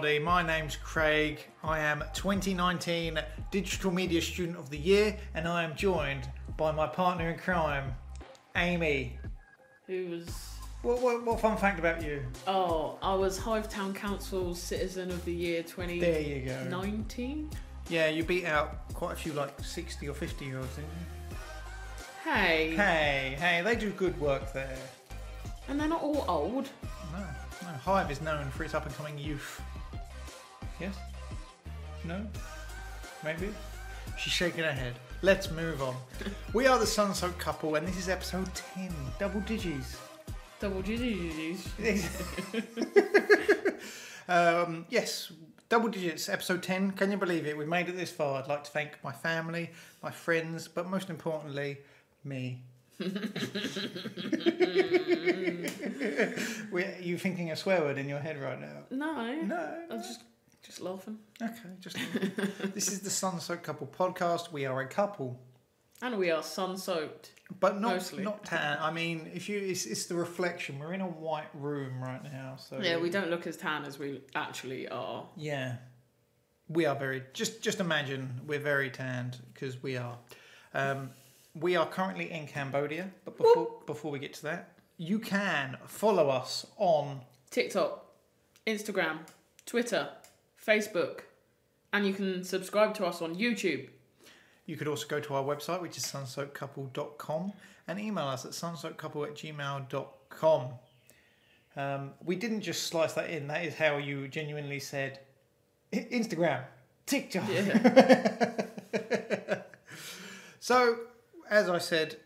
everybody. My name's Craig. I am 2019 Digital Media Student of the Year, and I am joined by my partner in crime, Aimée. Who was. What, what, what fun fact about you? Oh, I was Hive Town Council Citizen of the Year There you 2019. Yeah, you beat out quite a few like 60 or 50 year olds, didn't you? Hey. Hey, hey, they do good work there. And they're not all old. No, no. Hive is known for its up and coming youth. Yes? No? Maybe? She's shaking her head. Let's move on. we are the Sun Soaked couple, and this is episode 10. Double digits. Double digits. um, yes, double digits, episode 10. Can you believe it? We've made it this far. I'd like to thank my family, my friends, but most importantly, me. we, are you thinking a swear word in your head right now? No. No. I'm just just laughing. Okay, just laughing. this is the Sun Soaked Couple podcast. We are a couple, And we are sun soaked. but not Mostly. not tan. I mean, if you, it's, it's the reflection. We're in a white room right now, so Yeah, we don't look as tan as we actually are. Yeah, we are very. Just just imagine we're very tanned because we are. Um, we are currently in Cambodia, but before before we get to that, you can follow us on TikTok, Instagram, Twitter, Facebook, and you can subscribe to us on YouTube. You could also go to our website, which is sunsoakcouple.com, and email us at sunsoakcouple at gmail.com. Um, we didn't just slice that in, that is how you genuinely said Instagram, TikTok. Yeah. So, as I said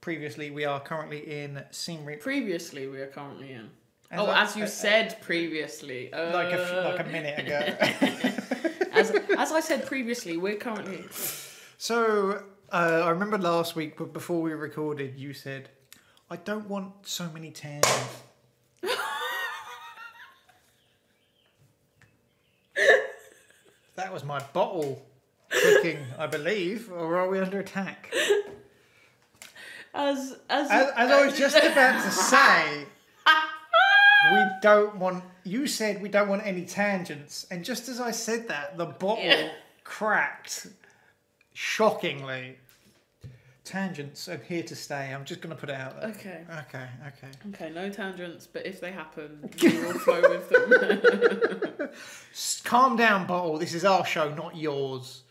previously, we are currently in Reap. previously, we are currently in. As oh, I- as you uh, said previously. Uh, Like a, like a minute ago. as, as I said previously, we're currently. so, uh, I remember last week, but before we recorded, you said, I don't want so many tans." that was my bottle clicking, I believe, or are we under attack? As as, As, as I was just about to say, we don't want. You said we don't want any tangents, and just as I said that, the bottle Yeah. cracked. Shockingly, tangents are here to stay. I'm just going to put it out there. Okay. Okay. Okay. Okay, no tangents, but if they happen, we will flow with them. Calm down, bottle. This is our show, not yours.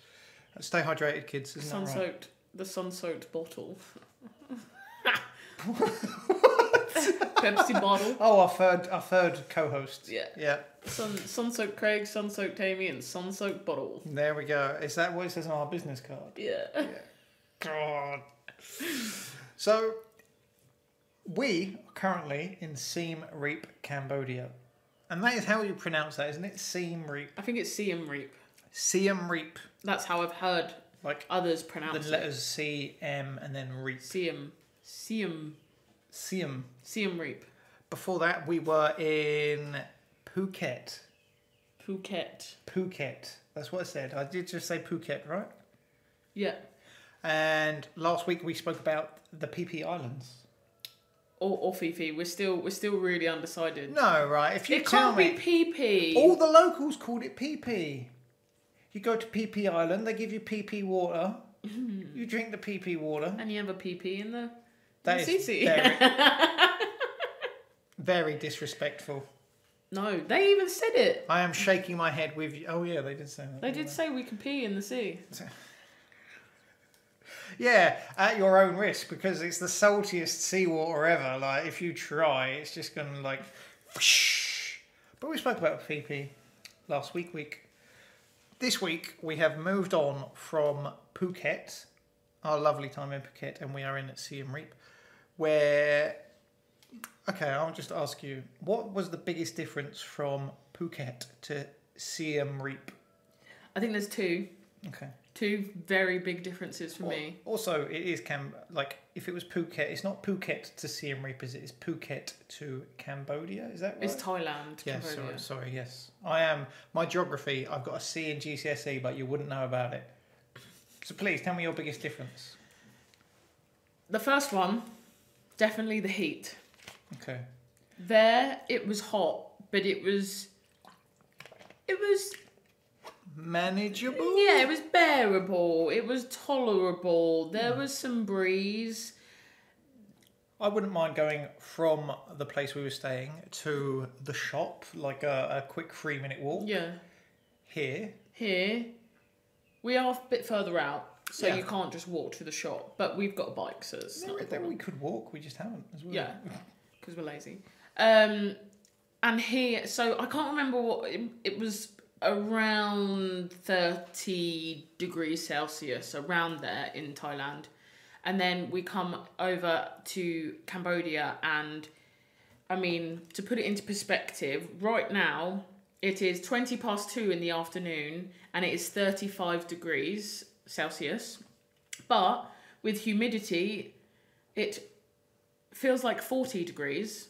Stay hydrated, kids. Isn't sun that right? soaked, the sun soaked bottle. Pepsi bottle. Oh, our third, our third co-host. Yeah. Yeah. Sun sun soaked Craig, sun soaked Aimée, and sun soaked bottle. There we go. Is that what it says on our business card? Yeah. God. So, we are currently in Siem Reap, Cambodia. And that is how you pronounce that, isn't it? Siem Reap. I think it's Siem Reap. Siem Reap. That's how I've heard Like others the pronounce it. letters C, M, and then Reap. Siem. Siem. Siem. Siem Reap. Before that, we were in Phuket. Phuket. Phuket. That's what I said. I did just say Phuket, right? Yeah. And last week we spoke about the PP Islands. Or, or Fifi. We're still we're still really undecided. No, right? If you it tell can't me, be PP. all the locals called it PP. You go to PP Island, they give you PP water. you drink the PP water. And you have a PP in the, That the very, very disrespectful. no, they even said it. I am shaking my head with you. Oh yeah, they did say that. They didn't did say we can pee in the sea. Yeah, at your own risk because it's the saltiest seawater ever. Like if you try, it's just gonna like. whoosh. But we spoke about PP last week. Week. This week we have moved on from Phuket, our lovely time in Phuket, and we are in Siem Reap, where. Okay, I'll just ask you, what was the biggest difference from Phuket to Siem Reap? I think there's two. Okay. Two very big differences for me. Also, it is Cam. Like, if it was Phuket, it's not Phuket to Siem Reap, is it? It's Phuket to Cambodia. Is that right? It's Thailand, Yes. Cambodia. Sorry. Sorry. Yes. I am. My geography. I've got a C in GCSE, but you wouldn't know about it. So please tell me your biggest difference. The first one, definitely the heat. Okay. There, it was hot, but it was It was Manageable. yeah, it was bearable. It was tolerable. There hmm. was some breeze. I wouldn't mind going from the place we were staying to the shop, like a, a quick three minute walk. Yeah. Here, Here, we are a bit further out, so Yeah. you can't just walk to the shop. But we've got a bike, so it's not a problem. we could walk. We just haven't. As well. Yeah, because we're lazy. Um, and here, so I can't remember what it, it was around thirty degrees Celsius, around there in Thailand, and then we come over to Cambodia, and I mean to put it into perspective, right now it is twenty past two in the afternoon, and it is thirty-five degrees Celsius, but with humidity, it feels like 40 degrees.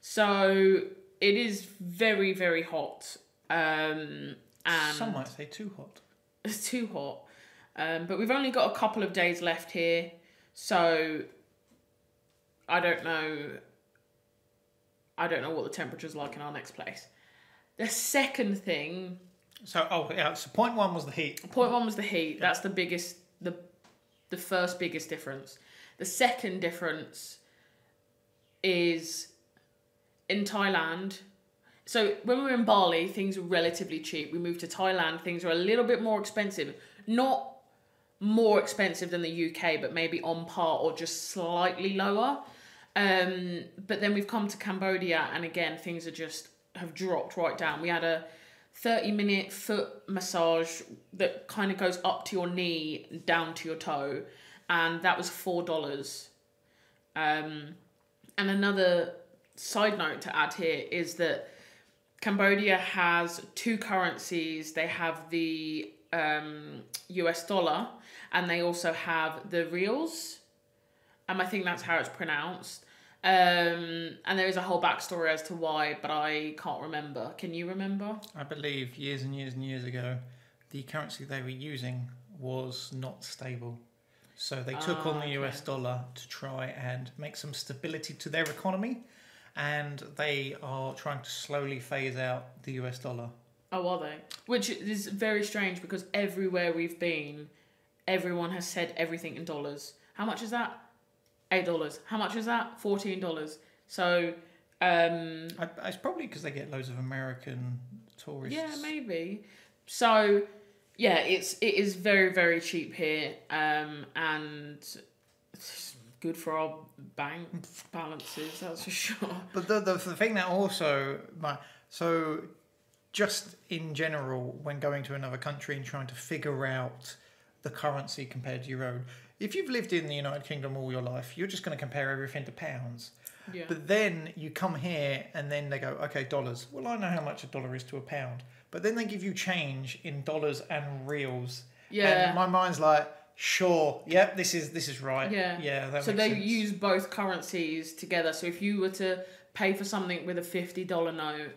So it is very, very hot. Um, and Some might say too hot. it's too hot. Um, but we've only got a couple of days left here. So I don't know. I don't know what the temperature's like in our next place. The second thing So, oh yeah. So point one was the heat. Point one was the heat. That's the biggest, the, the first biggest difference. The second difference is in Thailand. So when we were in Bali, things were relatively cheap. We moved to Thailand, things were a little bit more expensive. Not more expensive than the UK, but maybe on par or just slightly lower. Um, but then we've come to Cambodia, and again, things are just have dropped right down. We had a 30 minute foot massage that kind of goes up to your knee, down to your toe, and that was $4. Um, and another side note to add here is that Cambodia has two currencies. They have the um, US dollar and they also have the riels. Um, I think that's how it's pronounced. Um, and there is a whole backstory as to why, but I can't remember. Can you remember? I believe years and years and years ago, the currency they were using was not stable. So they took on Ah, the US dollar to try and make some stability to their economy, and they are trying to slowly phase out the US dollar. Oh, are they? Which is very strange because everywhere we've been, everyone has said everything in dollars. How much is that? Eight dollars. How much is that? Fourteen dollars. So, um, I, it's probably because they get loads of American tourists. yeah, maybe. So, yeah, it's it is very very cheap here, um, and it's good for our bank balances. That's for sure. But the, the, the thing that also, my, so just in general, when going to another country and trying to figure out the currency compared to your own, if you've lived in the United Kingdom all your life, you're just going to compare everything to pounds. Yeah. But then you come here and then they go, okay, dollars. Well, I know how much a dollar is to a pound. But then they give you change in dollars and riels. Yeah. And my mind's like, sure, yep, this is this is right. Yeah. Yeah. So they sense. use both currencies together. So if you were to pay for something with a fifty dollar note,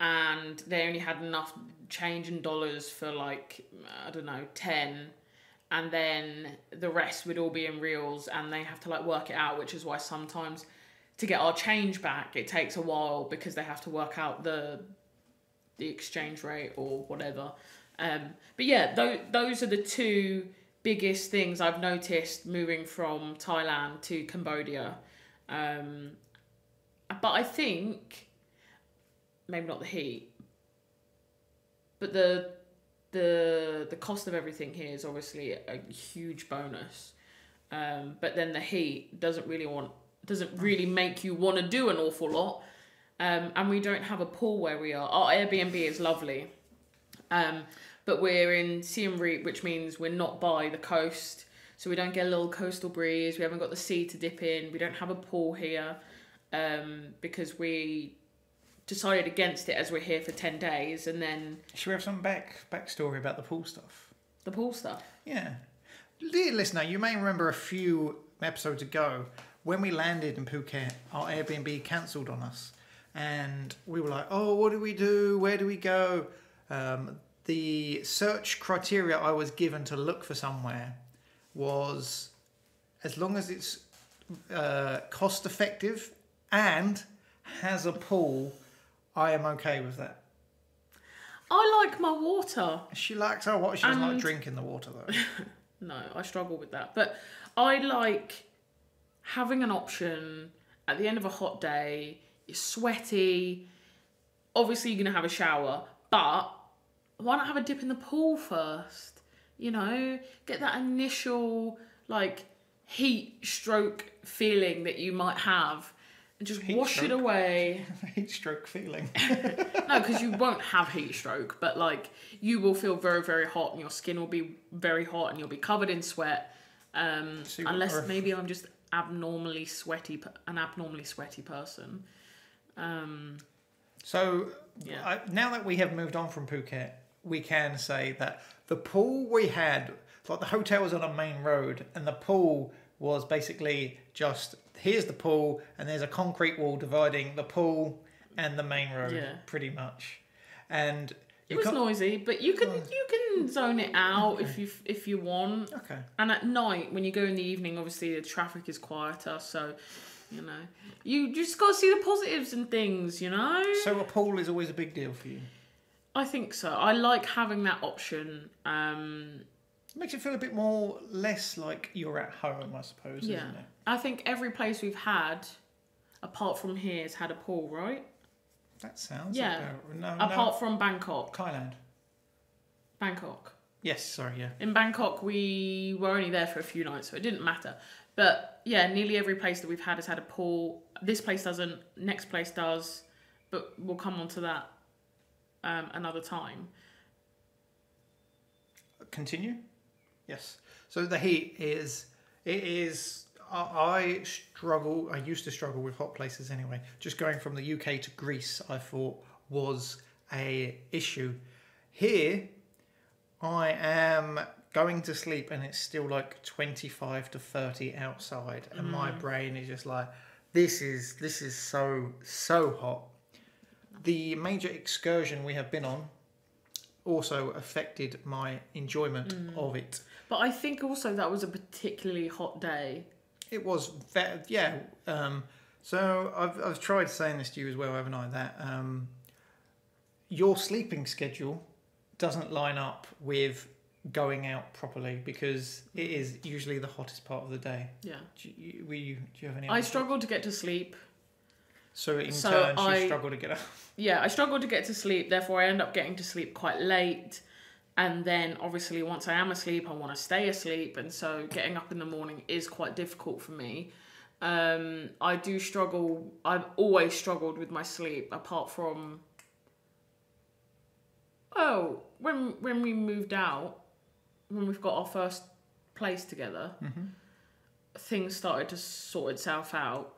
and they only had enough change in dollars for like I don't know ten, and then the rest would all be in riels, and they have to like work it out, which is why sometimes to get our change back it takes a while because they have to work out the the exchange rate or whatever. Um, but yeah, those those are the two biggest things I've noticed moving from Thailand to Cambodia. Um, but I think maybe not the heat, but the the the cost of everything here is obviously a huge bonus. Um, but then the heat doesn't really want doesn't really make you want to do an awful lot. Um, and we don't have a pool where we are. Our Airbnb is lovely. Um, but we're in Siem Reap, which means we're not by the coast. So we don't get a little coastal breeze. We haven't got the sea to dip in. We don't have a pool here um, because we decided against it as we're here for 10 days and then Should we have some back backstory about the pool stuff? the pool stuff. Yeah. Dear listener, you may remember a few episodes ago when we landed in Phuket, our Airbnb cancelled on us. And we were like, oh, what do we do? Where do we go? Um, the search criteria I was given to look for somewhere was as long as it's uh, cost effective and has a pool, I am okay with that. I like my water. She likes her water. She doesn't like drinking the water though. No, I struggle with that. But I like having an option at the end of a hot day. You're sweaty. Obviously, you're going to have a shower, but why not have a dip in the pool first? You know, get that initial, like, heat stroke feeling that you might have and just Heat wash it away. Heat stroke feeling. No, because you won't have heat stroke, but like you will feel very, very hot, and your skin will be very hot, and you'll be covered in sweat. Um, See, unless if- maybe I'm just abnormally sweaty, an abnormally sweaty person. Um, So Yeah. I, now that we have moved on from Phuket, we can say that the pool we had, like the hotel was on a main road, and the pool was basically just here's the pool, and there's a concrete wall dividing the pool and the main road, Yeah. pretty much. And it was noisy, but you can you can zone it out if you if you want. okay. And at night, when you go in the evening, obviously the traffic is quieter, so you know you just got to see the positives and things. You know. So a pool is always a big deal for you. I think so. I like having that option. Um, It makes it feel a bit more less like you're at home, I suppose, yeah, isn't it? I think every place we've had, apart from here, has had a pool, right? That sounds Yeah. about no, Apart from Bangkok, no. Thailand. Bangkok. Yes, sorry, yeah. In Bangkok, we were only there for a few nights, so it didn't matter. But yeah, nearly every place that we've had has had a pool. This place doesn't. Next place does, but we'll come on to that um, another time. continue yes so the heat is it is I, struggle i used to struggle with hot places anyway. Just going from the uk to greece i thought was a issue. Here i am going to sleep and it's still like 25 to 30 outside and my mm. brain is just like this is this is so so hot. The major excursion we have been on also affected my enjoyment mm. of it. But I think also that was a particularly hot day. It was, yeah. Um, so I've, I've tried saying this to you as well, haven't I? That um, your sleeping schedule doesn't line up with going out properly because it is usually the hottest part of the day. Yeah. Do you, you, do you have any? I struggled to get to sleep. So in So turn, I- struggle to get up. Yeah, I struggled to get to sleep, therefore I end up getting to sleep quite late. And then obviously once I am asleep, I want to stay asleep, and so getting up in the morning is quite difficult for me. Um, I do struggle. I've always struggled with my sleep, apart from oh, when when we moved out, when we've got our first place together, things started to sort itself out.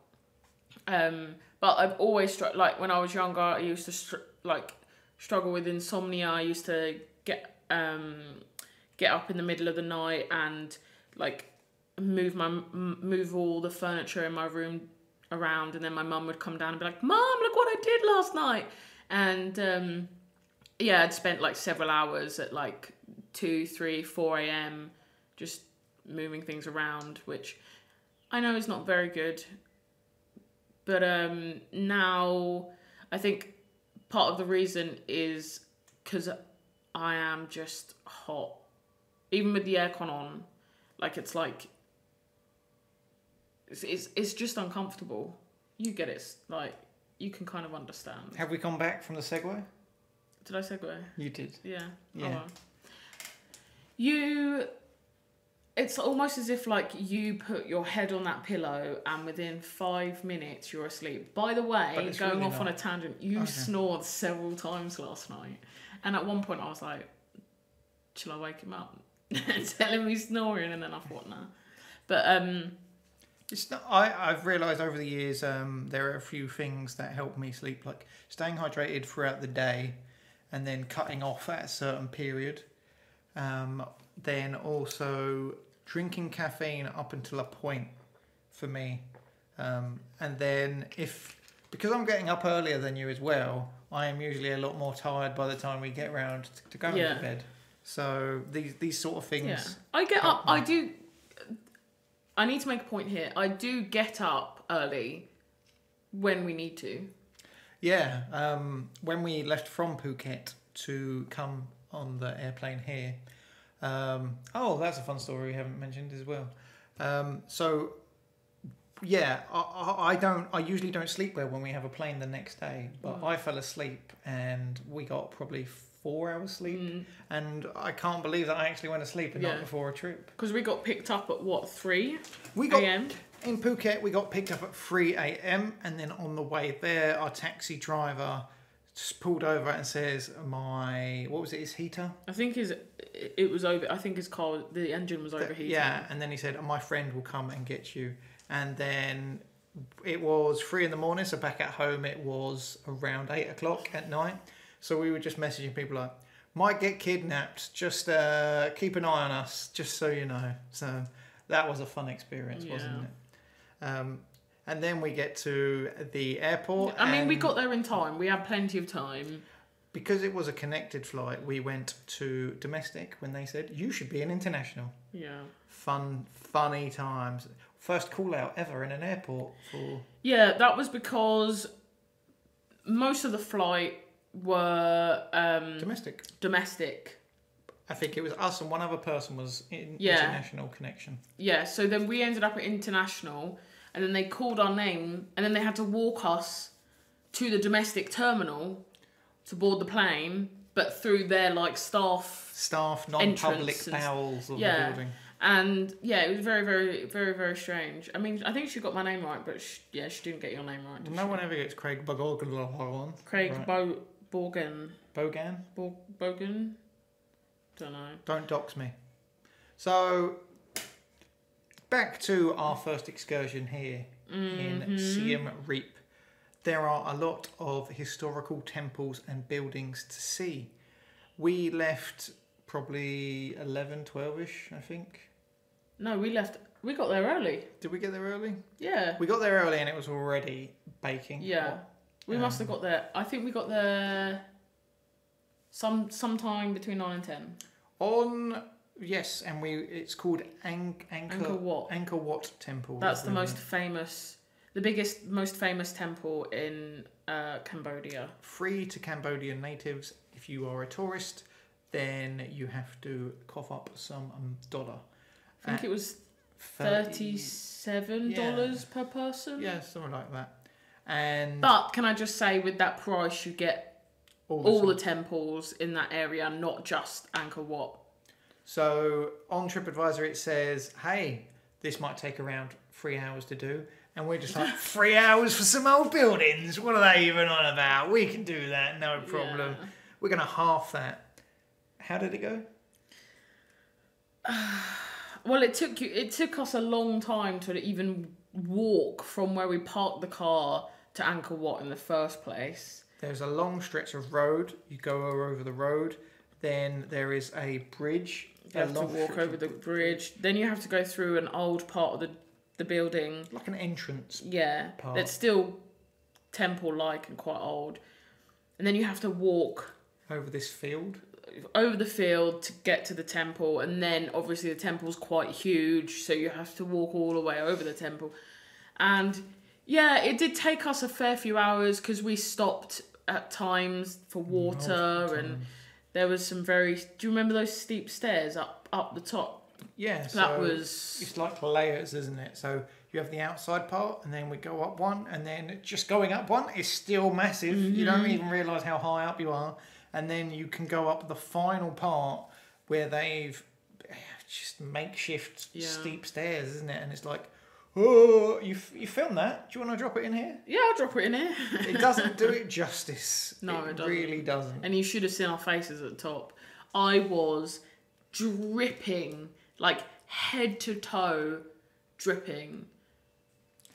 Um, but I've always str- like when I was younger, I used to str- like struggle with insomnia. I used to get um get up in the middle of the night and like move my move all the furniture in my room around, and then my mum would come down and be like, "Mom, look what I did last night," and um, yeah, I'd spent like several hours at like two, three, four a.m. just moving things around, which I know is not very good. But um, now I think part of the reason is because I am just hot, even with the aircon on. Like it's like it's it's, it's just uncomfortable. You get it, like you can kind of understand. Have we come back from the segue? Did I segue? You did. Yeah. Oh, yeah. Oh, well. You. It's almost as if like you put your head on that pillow and within five minutes you're asleep. By the way, going really off on a tangent, you Okay. snored several times last night, and at one point I was like, "Shall I wake him up?" Telling me snoring, and then I thought, "Nah." But um, It's not, I, I've realised over the years um, there are a few things that help me sleep, like staying hydrated throughout the day and then cutting off at a certain period. Um, then also drinking caffeine up until a point for me. Um, and then if, because I'm getting up earlier than you as well, I am usually a lot more tired by the time we get round to, going Yeah. to bed. So these these sort of things. Yeah, I get up. I do. I need to make a point here. I do get up early when we need to. Yeah, um, when we left from Phuket, to come on the airplane here. Um, oh, that's a fun story we haven't mentioned as well. Um, so, yeah, I, I, don't. I usually don't sleep well when we have a plane the next day, but Mm. I fell asleep and we got probably four hours sleep, Mm. and I can't believe that I actually went to sleep and Yeah. not before a trip. Because we got picked up at what three We got a.m. in Phuket. We got picked up at three a.m. and then on the way there, our taxi driver just pulled over and says, "My what was it? His heater." I think his it was over. I think his car the engine was overheating. Yeah, and then he said, "My friend will come and get you." And then it was three in the morning, so back at home it was around eight o'clock at night. So we were just messaging people like, "Might get kidnapped. Just uh, keep an eye on us, just so you know." So that was a fun experience, wasn't it? Um, and then we get to the airport. I mean, we got there in time. We had plenty of time. because it was a connected flight. We went to domestic when they said you should be an international. Yeah. fun, funny times. First call out ever in an airport for Yeah, that was because most of the flight were um, domestic. domestic. I think it was us and one other person was in Yeah. international connection. Yeah, so then we ended up at international, and then they called our name, and then they had to walk us to the domestic terminal to board the plane, but through their like staff. Staff, non-public bowels of yeah. the building. And yeah, it was very, very, very, very strange. I mean, I think she got my name right, but she, yeah, she didn't get your name right. No she? one ever gets Craig Bogan. Craig Right. Bo-. Bogan. Bo- Bogan? Don't know. Don't dox me. So back to our first excursion here in Mhm. Siem Reap. There are a lot of historical temples and buildings to see. We left probably 11, 12ish, I think. No, we left. We got there early. Did we get there early? Yeah. We got there early and it was already baking. Yeah. hot. We must have Um, got there. I think we got there some sometime between nine and ten. On yes, and we it's called Ang- Angkor Angkor Wat. Angkor Wat Temple. That's the most famous, the biggest, most famous temple in uh, Cambodia. free to Cambodian natives. If you are a tourist, then you have to cough up some um, dollar. I think it was thirty-seven dollars per person. Yeah, something like that. And But can I just say, with that price, you get all all the the temples in that area, not just Angkor Wat. so on TripAdvisor it says, "Hey, this might take around three hours to do," and we're just like, three hours for some old buildings? What are they even on about? We can do that, no problem. Yeah. We're gonna half that." How did it go? Well, it took you. It took us a long time to even walk from where we parked the car to Angkor Wat in the first place. There's a long stretch of road. You go over the road. Then there is a bridge. You have to walk over the bridge. Then you have to go through an old part of the the building. like an entrance. Yeah, Part. that's still temple-like and quite old. And then you have to walk over this field. Over the field to get to the temple, and then obviously the temple's quite huge, so you have to walk all the way over the temple. And yeah, it did take us a fair few hours because we stopped at times for water, and there was some very. Do you remember those steep stairs up up the top? yeah, so that was it's like layers, isn't it? So you have the outside part, and then we go up one, and then just going up one is still massive. You don't Mm-hmm. even realise how high up you are, and then you can go up the final part where they've just makeshift Yeah. steep stairs, isn't it? And it's like, oh, you you filmed that? Do you want to drop it in here? yeah. I'll drop it in here. It doesn't do it justice. No, it doesn't. really doesn't. and you should have seen our faces at the top. I was dripping, like head to toe, dripping.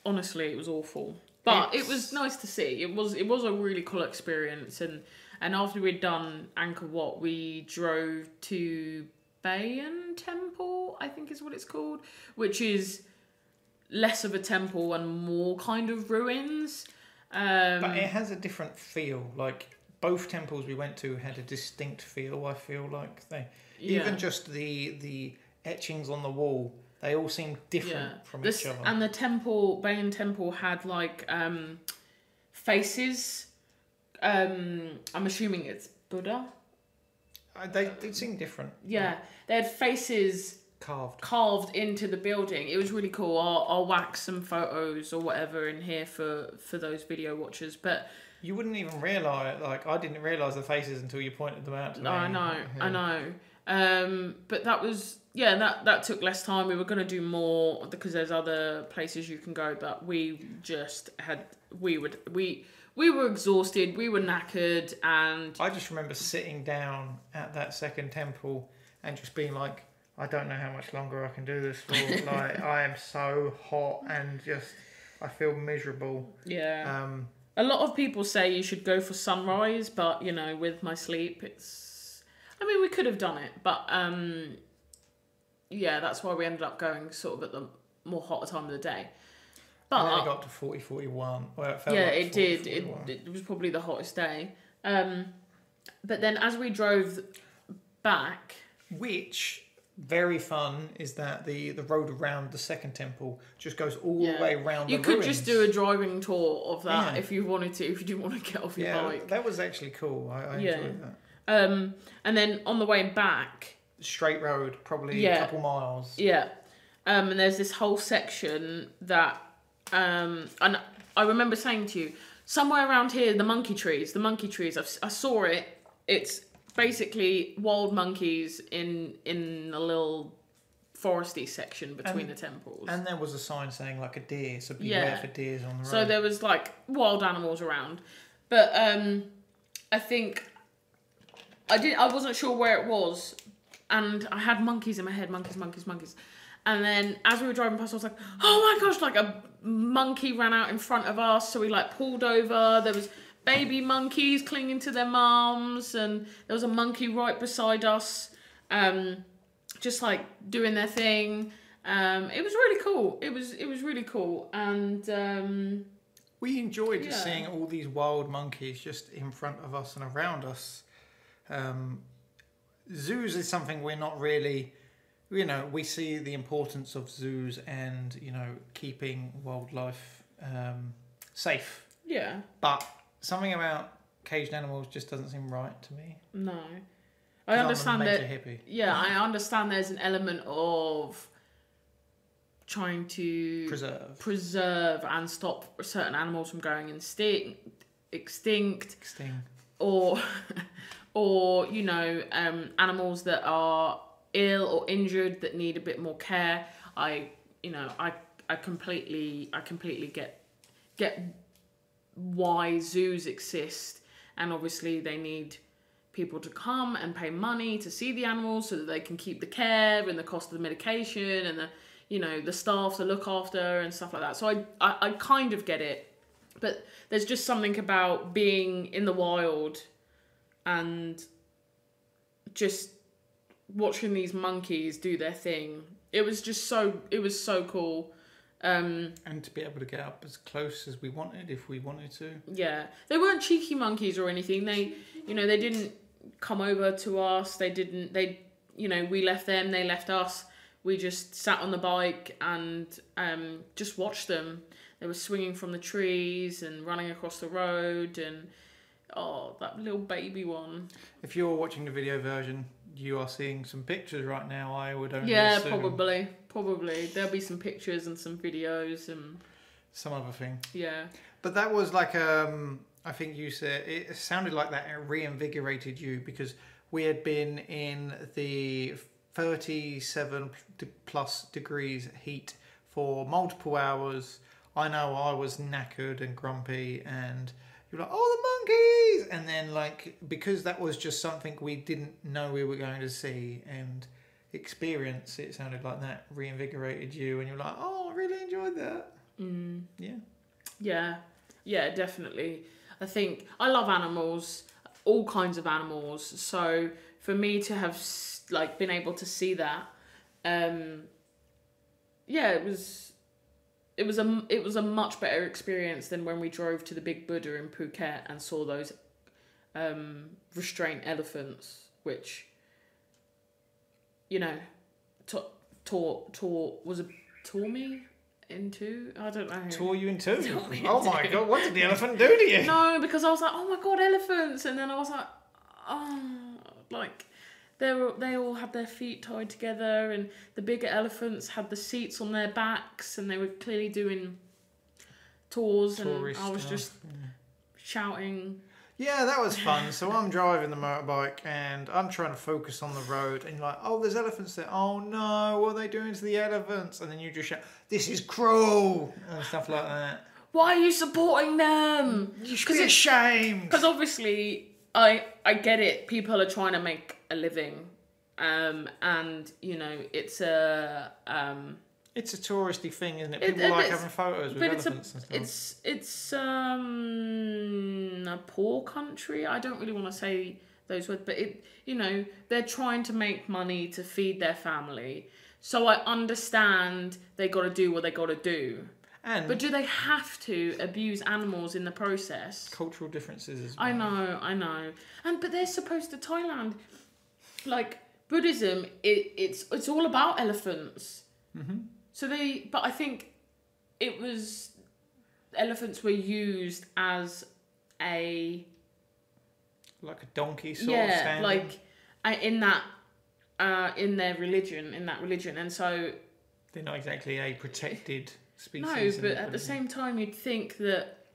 Honestly, it was awful, but it was nice to see. It was it was a really cool experience, and and after we'd done Angkor Wat, we drove to Bayon Temple, I think is what it's called, which is less of a temple and more kind of ruins. Um, But it has a different feel. Like both temples we went to had a distinct feel. I feel like they yeah. even just the the etchings on the wall. They all seem different from This- each other. And the temple, Bayon Temple, had like um, faces. Um, I'm assuming it's Buddha Uh, they they seem different. Yeah, they had faces Carved. carved into the building. It was really cool. I'll, I'll whack some photos or whatever in here for for those video watchers. But You wouldn't even realise. Like I didn't realise the faces until you pointed them out to me. I know, I Yeah. know. Um, but that was yeah, that that took less time. We were gonna do more because there's other places you can go, but we just had we would we we were exhausted, we were knackered, and I just remember sitting down at that second temple and just being like, I don't know how much longer I can do this for. like I am so hot and just I feel miserable. yeah. Um, A lot of people say you should go for sunrise, but you know, with my sleep, it's. I mean, we could have done it, but um, yeah, that's why we ended up going sort of at the more hotter time of the day. But and then it got to 40, 41. Well, it felt yeah, like it 40, did. It, it was probably the hottest day. Um, but then as we drove back, Which very fun is that the the road around the second temple just goes all Yeah. the way around. you could ruins. just do a driving tour of that Yeah. if you wanted to, if you didn't want to get off your Yeah, bike. that was actually cool. I, I enjoyed that. Um, and then on the way back, Straight road, probably a couple miles. Yeah. Um, and there's this whole section that, um, and I remember saying to you, somewhere around here, the monkey trees, the monkey trees, I've, I saw it. It's basically wild monkeys in in a little foresty section between And- the temples. And there was a sign saying like a deer, so beware Yeah. for deers on the road. So there was like wild animals around, but um, I think I did. I wasn't sure where it was, and I had monkeys in my head, monkeys, monkeys, monkeys. And then as we were driving past, I was like, "Oh my gosh!" Like a monkey ran out in front of us, so we like pulled over. There was baby monkeys clinging to their mums, and there was a monkey right beside us, um, just like doing their thing. Um, it was really cool. It was it was really cool, and um, We enjoyed Yeah. seeing all these wild monkeys just in front of us and around us. Um, zoos is something we're not really, you know, we see the importance of zoos and, you know, keeping wildlife um, safe. yeah, But something about caged animals just doesn't seem right to me. No, I understand that. hippie. Yeah, I understand. There's an element of trying to Preserve. preserve and stop certain animals from going extinct, extinct, Extinct. or or you know um, animals that are ill or injured that need a bit more care. I you know I I completely I completely get get why zoos exist and obviously they need people to come and pay money to see the animals so that they can keep the care and the cost of the medication and the you know the staff to look after and stuff like that so I, I, I kind of get it but there's just something about being in the wild and just watching these monkeys do their thing it was just so it was so cool um And to be able to get up as close as we wanted if we wanted to. Yeah, they weren't cheeky monkeys or anything. They, you know, they didn't come over to us. They didn't. They, you know, we left them. They left us. We just sat on the bike and um, just watched them. They were swinging from the trees and running across the road and oh, that little baby one. If you're watching the video version, you are seeing some pictures right now. I would only Yeah, assume probably, probably. There'll be some pictures and some videos and some other thing. yeah, But that was like um, I think you said it sounded like that reinvigorated you because we had been in the 37 plus degrees heat for multiple hours. I know I was knackered and grumpy and like, oh, the monkeys! And then, like, because that was just something we didn't know we were going to see and experience, it sounded like that reinvigorated you, and you're like, oh, I really enjoyed that. mm. Yeah. Yeah, yeah, definitely. I think I love animals, all kinds of animals. So for me to have like been able to see that, um, yeah, it was, it was a it was a much better experience than when we drove to the Big Buddha in Phuket and saw those um, restraint elephants, which, you know, taught taught taught was a tore me into. I don't know. Tore you in two. Tore me in oh my god, what did the elephant do to you? No, because I was like, oh my god, elephants, and then I was like, oh, like they were they all had their feet tied together, and the bigger elephants had the seats on their backs, and they were clearly doing tours, Tourist and I was stuff, just shouting. Yeah, that was fun. So I'm driving the motorbike and I'm trying to focus on the road, and you're like, "Oh, there's elephants there! Oh no, what are they doing to the elephants?" And then you just shout, "This is cruel!" and stuff like that. Why are you supporting them? You should 'Cause be it- ashamed. Because obviously, I I get it. People are trying to make a living, um, and you know it's a um, It's a touristy thing, isn't it? It- People like having photos with but it's a elephants and stuff. it's it's um a poor country. I don't really want to say those words, but it you know they're trying to make money to feed their family. So I understand they got to do what they got to do. And But do they have to abuse animals in the process? cultural differences as well. I know, I know, and but they're supposed to Thailand, like Buddhism. It it's it's all about elephants. Mm-hmm. So they, but I think it was elephants were used as a Like a donkey sort of thing. yeah, like in that uh, in their religion, in that religion, and so They're not exactly a protected species. no, but at the same time, you'd think that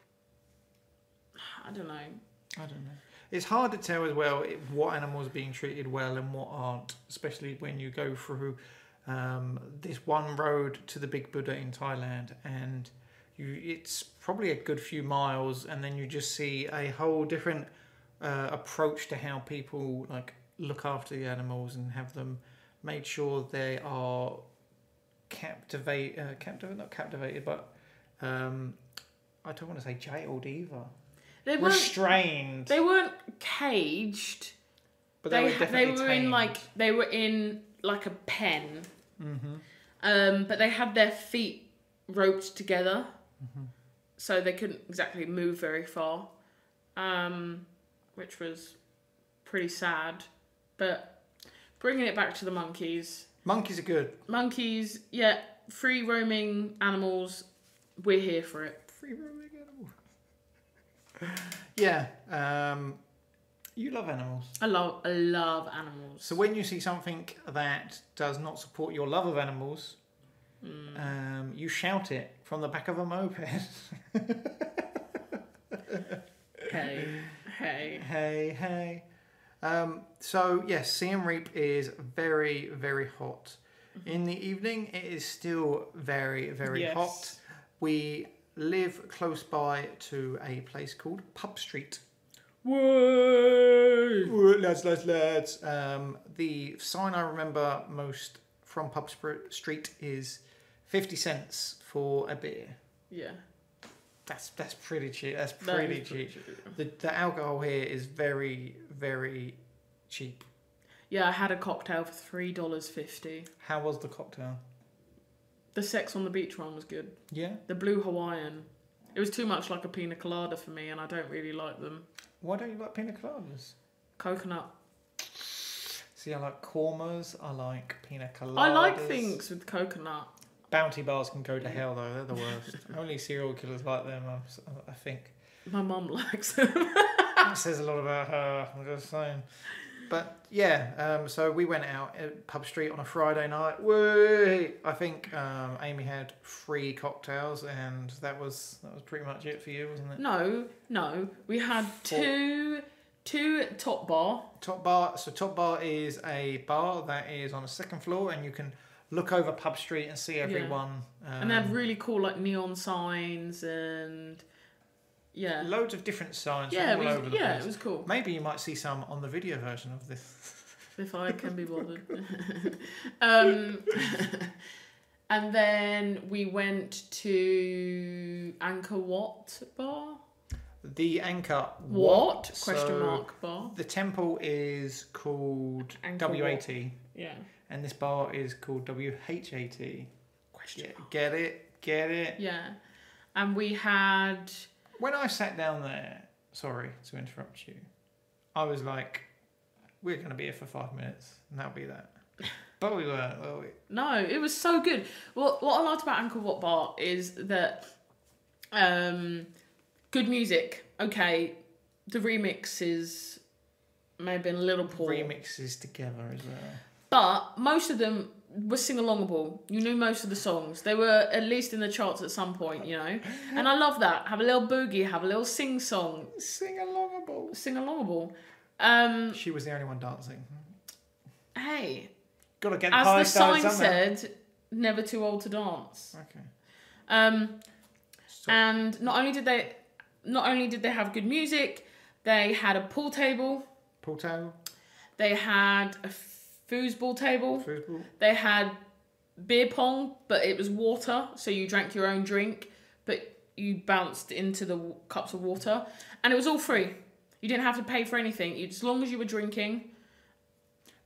I don't know. I don't know. It's hard to tell as well what animals are being treated well and what aren't, especially when you go through um, this one road to the Big Buddha in Thailand, and you it's probably a good few miles, and then you just see a whole different uh, approach to how people like look after the animals and have them made sure they are captivate, uh, captivate, not captivated, but um, I don't want to say jailed either. They weren't. Restrained. They weren't caged. But they they, were they were in like they were in like a pen Mm-hmm. um but they had their feet roped together Mm-hmm. so they couldn't exactly move very far um which was pretty sad but bringing it back to the monkeys Monkeys are good. monkeys yeah free roaming animals we're here for it Free roaming animal. yeah. Um, you love animals. i love i love animals So when you see something that does not support your love of animals, Mm. um, you shout it from the back of a moped. hey hey hey, hey. Um, so yes, Siem Reap is very, very hot. In the evening, it is still very, very Yes. hot. We live close by to a place called Pub Street. Whoa! Lads, lads, lads. Um, the sign I remember most from Pub Street is 50 cents for a beer. Yeah. That's that's pretty cheap. That's that pretty is cheap. cheap. The, the alcohol here is very, very cheap. Yeah, I had a cocktail for three dollars fifty. How was the cocktail? The sex on the beach one was good. Yeah. The blue Hawaiian. It was too much like a pina colada for me, and I don't really like them. Why don't you like pina coladas? Coconut. See, I like kormas. I like pina coladas. I like things with coconut. Bounty bars can go to hell though. They're the worst. Only serial killers like them. S- I think. My mum likes them. that says a lot about her. I'm just saying. But yeah, um, so we went out at Pub Street on a Friday night. Whey! I think um, Aimée had three cocktails, and that was that was pretty much it for you, wasn't it? no, no. We had two, two top bar. Top bar. So top bar is a bar that is on the second floor, and you can look over Pub Street and see everyone. Um, and they had really cool like neon signs and yeah, loads of different signs yeah, all was, over the yeah, place. it was cool. Maybe you might see some on the video version of this. if I can be bothered. um, and then we went to Angkor Wat Bar. The anchor. What? Question mark bar. The temple is called WAT, Yeah. And this bar is called WHAT. Question Get, mark. get it? Get it? Yeah. And we had When I sat down there, sorry to interrupt you, I was like, we're going to be here for five minutes, and that'll be that. But we weren't, were we? no, it was so good. What what I liked about Angkor Wat Bar is that um good music. Okay, the remixes may have been a little poor. remixes together as well. But most of them were sing alongable. You knew most of the songs. They were at least in the charts at some point, you know. And I love that. Have a little boogie, have a little sing song, Sing alongable. sing alongable. Um, She was the only one dancing. hey, Gotta get the as the sign somewhere. said, never too old to dance. Okay. Um, So- and not only did they, not only did they have good music, they had a pool table. Pool table, They had a foosball table. football. They had beer pong, but it was water, so you drank your own drink, but you bounced into the w- cups of water, and it was all free. You didn't have to pay for anything. You, as long as you were drinking.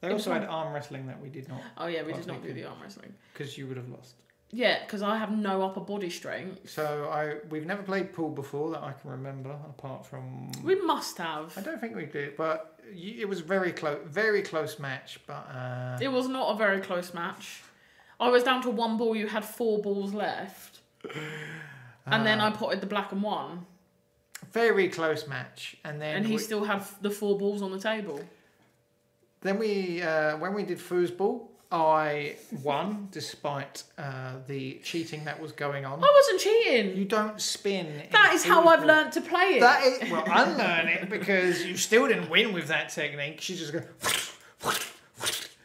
They also had arm wrestling that we did not Oh yeah, we did not do the arm wrestling. because you would have lost. Yeah, because I have no upper body strength. So I we've never played pool before that I can remember apart from We must have. I don't think we did, but it was very close, very close match. But uh, It was not a very close match. I was down to one ball. You had four balls left, and then I uh, potted the black and one, very close match, and then and he we, still had the four balls on the table. then we uh, when we did foosball, I won despite uh, the cheating that was going on. I wasn't cheating. You don't spin. That is how I've learnt to play it. That is well, unlearn it because you still didn't win with that technique. She's just going,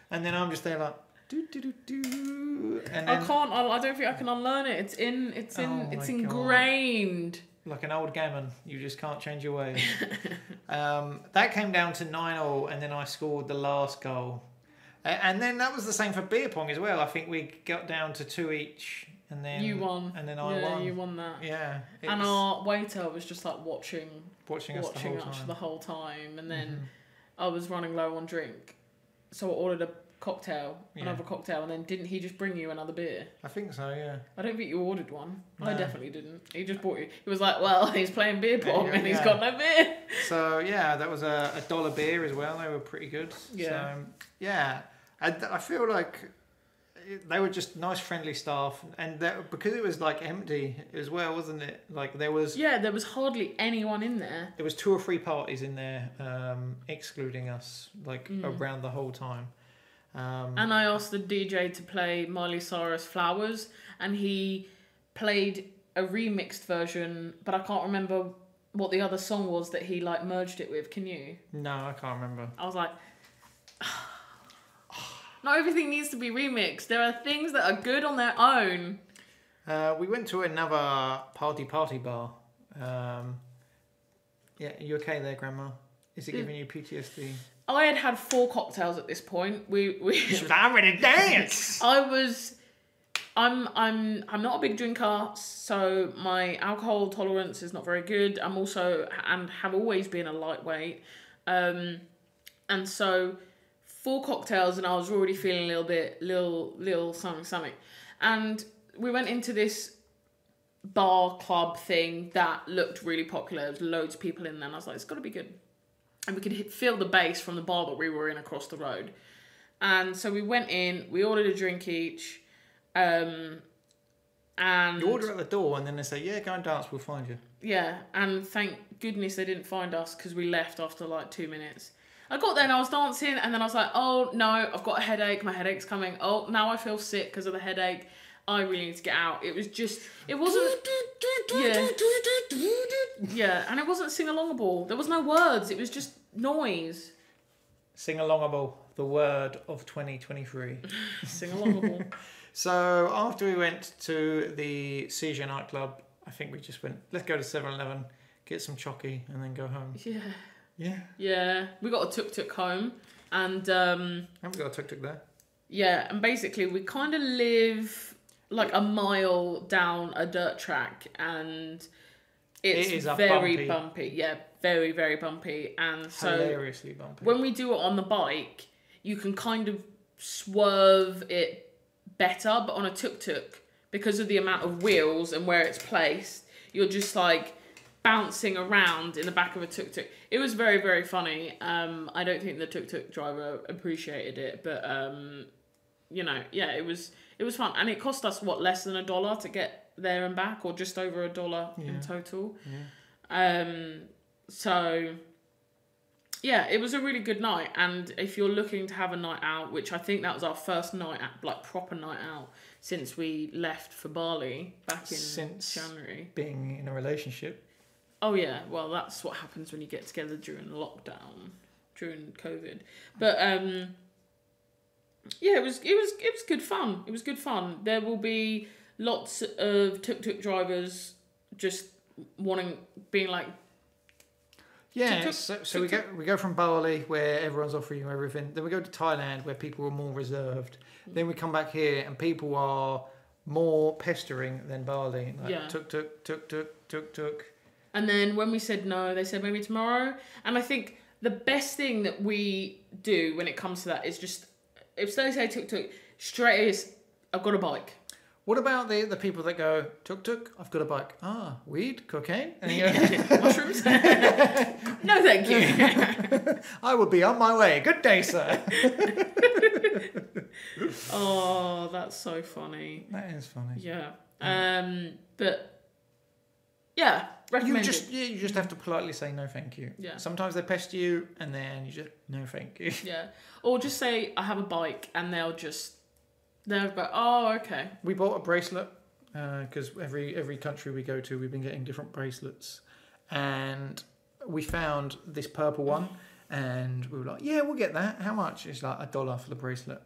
and then I'm just there like do do do do, and I can't. I, I don't think I can unlearn it. It's in. It's in. Oh it's my God. ingrained. like an old gammon, you just can't change your ways. um, that came down to nine all, and then I scored the last goal, and then that was the same for beer pong as well. I think we got down to two each, and then you won. and then I yeah, won. you won that. Yeah, and our waiter was just like watching, watching us the whole us time. the whole time, and then Mhm. I was running low on drink, so I ordered a cocktail, Yeah. another cocktail, and then didn't he just bring you another beer? I think so. Yeah. I don't think you ordered one. I definitely didn't. He just bought you. He was like, "Well, he's playing beer pong Yeah, and he's got no beer." So yeah, that was a, a dollar beer as well. They were pretty good. Yeah. So, yeah, I, I feel like they were just nice, friendly staff, and that, because it was like empty as well, wasn't it? Like there was Yeah, there was hardly anyone in there. there was two or three parties in there, um, excluding us, like Mm. around the whole time. Um, And I asked the DJ to play Miley Cyrus Flowers, and he played a remixed version, but I can't remember what the other song was that he like merged it with. Can you? no, I can't remember. I was like, not everything needs to be remixed. There are things that are good on their own. Uh, we went to another party party bar. Um, yeah, you okay there, Grandma? Is it Mm. giving you PTSD? I had had four cocktails at this point. We we. I'm ready to dance. I was I'm I'm I'm not a big drinker, so my alcohol tolerance is not very good. I'm also and have always been a lightweight. Um and so four cocktails and I was already feeling a little bit little little something something. And we went into this bar club thing that looked really popular. There was loads of people in there and I was like, it's gotta be good. And we could hit, feel the bass from the bar that we were in across the road. And so we went in, we ordered a drink each, um, and You order at the door and then they say, yeah, go and dance, we'll find you. yeah, and thank goodness they didn't find us because we left after like two minutes. I got there and I was dancing, and then I was like, oh no, I've got a headache. My headache's coming. Oh, now I feel sick because of the headache. I really need to get out. It was just, it wasn't. Yeah. Yeah, and it wasn't sing alongable. There was no words. It was just noise. Sing alongable, the word of 2023. Sing alongable. so after we went to the Seizure nightclub, I think we just went, let's go to 7 Eleven, get some chocky, and then go home. yeah. Yeah. Yeah, we got a tuk tuk home, and um, Haven't we got a tuk tuk there? yeah, and basically we kind of live like a mile down a dirt track, and it's It is very bumpy. bumpy. Yeah, very very bumpy, and so Hilariously bumpy. when we do it on the bike, you can kind of swerve it better, but on a tuk tuk, because of the amount of wheels and where it's placed, you're just like bouncing around in the back of a tuk tuk. It was very, very funny. Um, I don't think the tuk tuk driver appreciated it, but um, you know, yeah, it was it was fun, and it cost us what less than a dollar to get there and back, or just over a dollar Yeah. in total. Yeah. Um, so yeah, it was a really good night. And if you're looking to have a night out, which I think that was our first night out, like proper night out since we left for Bali back in Since- January. Being in a relationship. Oh yeah, well that's what happens when you get together during lockdown, during COVID. But um yeah, it was it was it was good fun. It was good fun. There will be lots of tuk tuk drivers just wanting being like Yeah, Tuk-tuk- so, so we go we go from Bali where everyone's offering you everything. Then we go to Thailand where people are more reserved. Then we come back here and people are more pestering than Bali. Like Yeah. tuk tuk tuk tuk tuk tuk. And then when we said no, they said maybe tomorrow. And I think the best thing that we do when it comes to that is just if they say tuk tuk, straight is I've got a bike. What about the the people that go tuk tuk? I've got a bike. Ah, weed, cocaine, and you go, Mushrooms? no, thank you. I will be on my way. Good day, sir. oh, that's so funny. that is funny. Yeah. Um, but yeah, You just you you just have to politely say no, thank you. Yeah. Sometimes they pester you, and then you just no, thank you. Yeah. Or just say I have a bike, and they'll just they'll go, oh, okay. We bought a bracelet uh, because every every country we go to, we've been getting different bracelets, and we found this purple one, and we were like, "Yeah, we'll get that. How much?" It's like a dollar for the bracelet,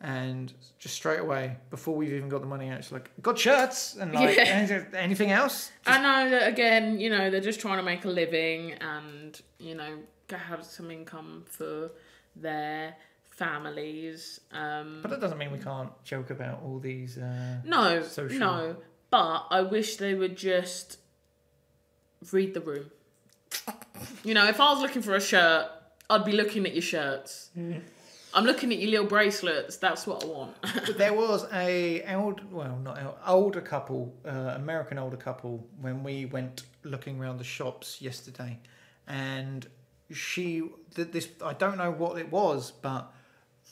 and just straight away, before we've even got the money out, it's like, "Got shirts and like Yeah. any- anything else." I know that again. You know, they're just trying to make a living, and you know, have some income for their families. Um, But that doesn't mean we can't joke about all these. Uh, No, social- no. But I wish they would just read the room. You know, if I was looking for a shirt, I'd be looking at your shirts. I'm looking at your little bracelets. That's what I want. But there was a old, well, not old, older couple, uh, American older couple, when we went looking around the shops yesterday, and she, th- this, I don't know what it was, but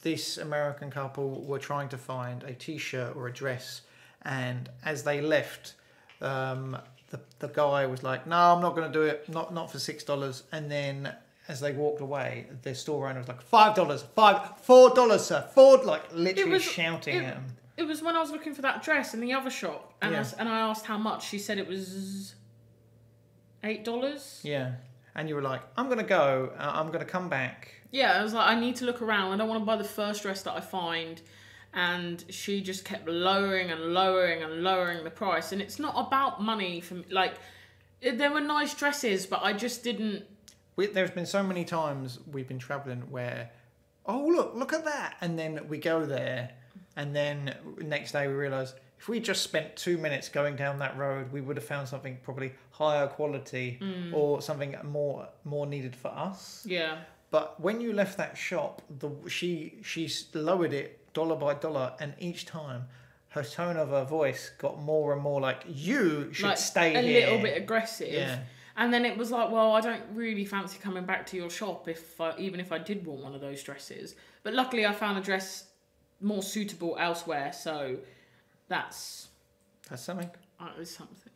this American couple were trying to find a T-shirt or a dress, and as they left, um, the the guy was like, "No, I'm not going to do it. Not not for six dollars." And then as they walked away, the store owner was like, five dollars, five, four dollars, sir, four, like literally was- shouting it- at him. it was when I was looking for that dress in the other shop, and, I, Yeah. s- and I asked how much. She said it was eight dollars. Yeah, and you were like, "I'm gonna go. Uh, I'm gonna come back." Yeah, I was like, I need to look around. I don't want to buy the first dress that I find. And she just kept lowering and lowering and lowering the price. And it's not about money for me. Like, it- there were nice dresses, but I just didn't. We, there's been so many times we've been traveling where, oh look, look at that, and then we go there, and then next day we realise if we just spent two minutes going down that road, we would have found something probably higher quality mm. or something more more needed for us. Yeah. But when you left that shop, the she she lowered it dollar by dollar, and each time her tone of her voice got more and more like you should like, stay a here. little bit aggressive. Yeah. And then it was like, well, I don't really fancy coming back to your shop if I, even if I did want one of those dresses. But luckily, I found a dress more suitable elsewhere, so that's That's something. uh, it's something.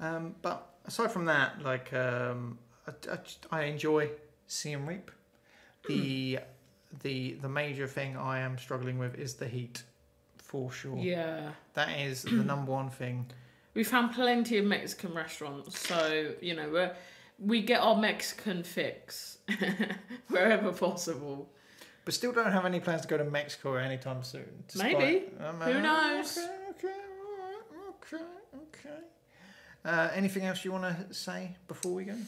Um, but aside from that, like um, I, I, I enjoy Siem Reap. The the the major thing I am struggling with is the heat, for sure. Yeah. That is the number one thing. We found plenty of Mexican restaurants, so you know we we get our Mexican fix wherever possible. But still don't have any plans to go to Mexico anytime soon. Maybe. Um, Who knows? Okay, okay, okay, okay. Uh, anything else you want to say before we go? Um,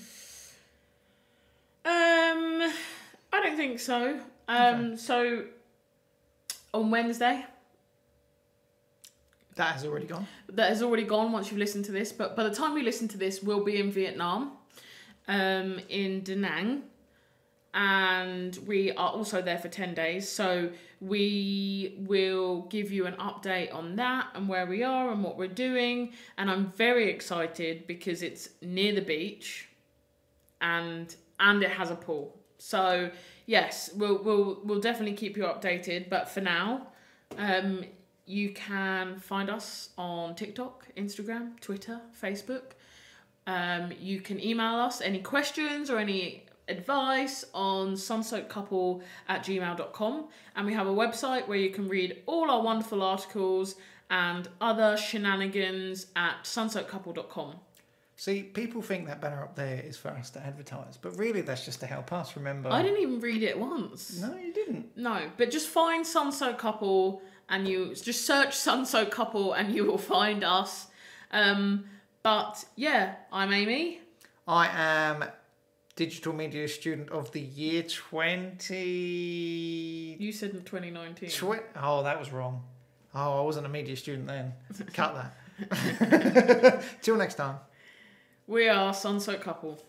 I don't think so. Um, so on Wednesday, That has already gone. that has already gone once you've listened to this, but by the time we listen to this, we'll be in Vietnam, um, in Da Nang, and we are also there for 10 days. So we will give you an update on that and where we are and what we're doing. And I'm very excited because it's near the beach and and it has a pool. So yes, we'll we'll we'll definitely keep you updated. But for now, um, you can find us on TikTok, Instagram, Twitter, Facebook. Um, you can email us any questions or any advice on sunsoakcouple at gmail.com. And we have a website where you can read all our wonderful articles and other shenanigans at sunsoakcouple.com. See, people think that banner up there is for us to advertise, but really that's just to help us remember. I didn't even read it once. No, you didn't. No, but just find Sunsoak Couple and you just search Sunsoak Couple and you will find us. Um, but yeah, I'm Aimée. I am digital media student of the year 20. You said in 2019. Tw- oh, that was wrong. Oh, I wasn't a media student then. Cut that. Till next time. We are Sunsoak Couple.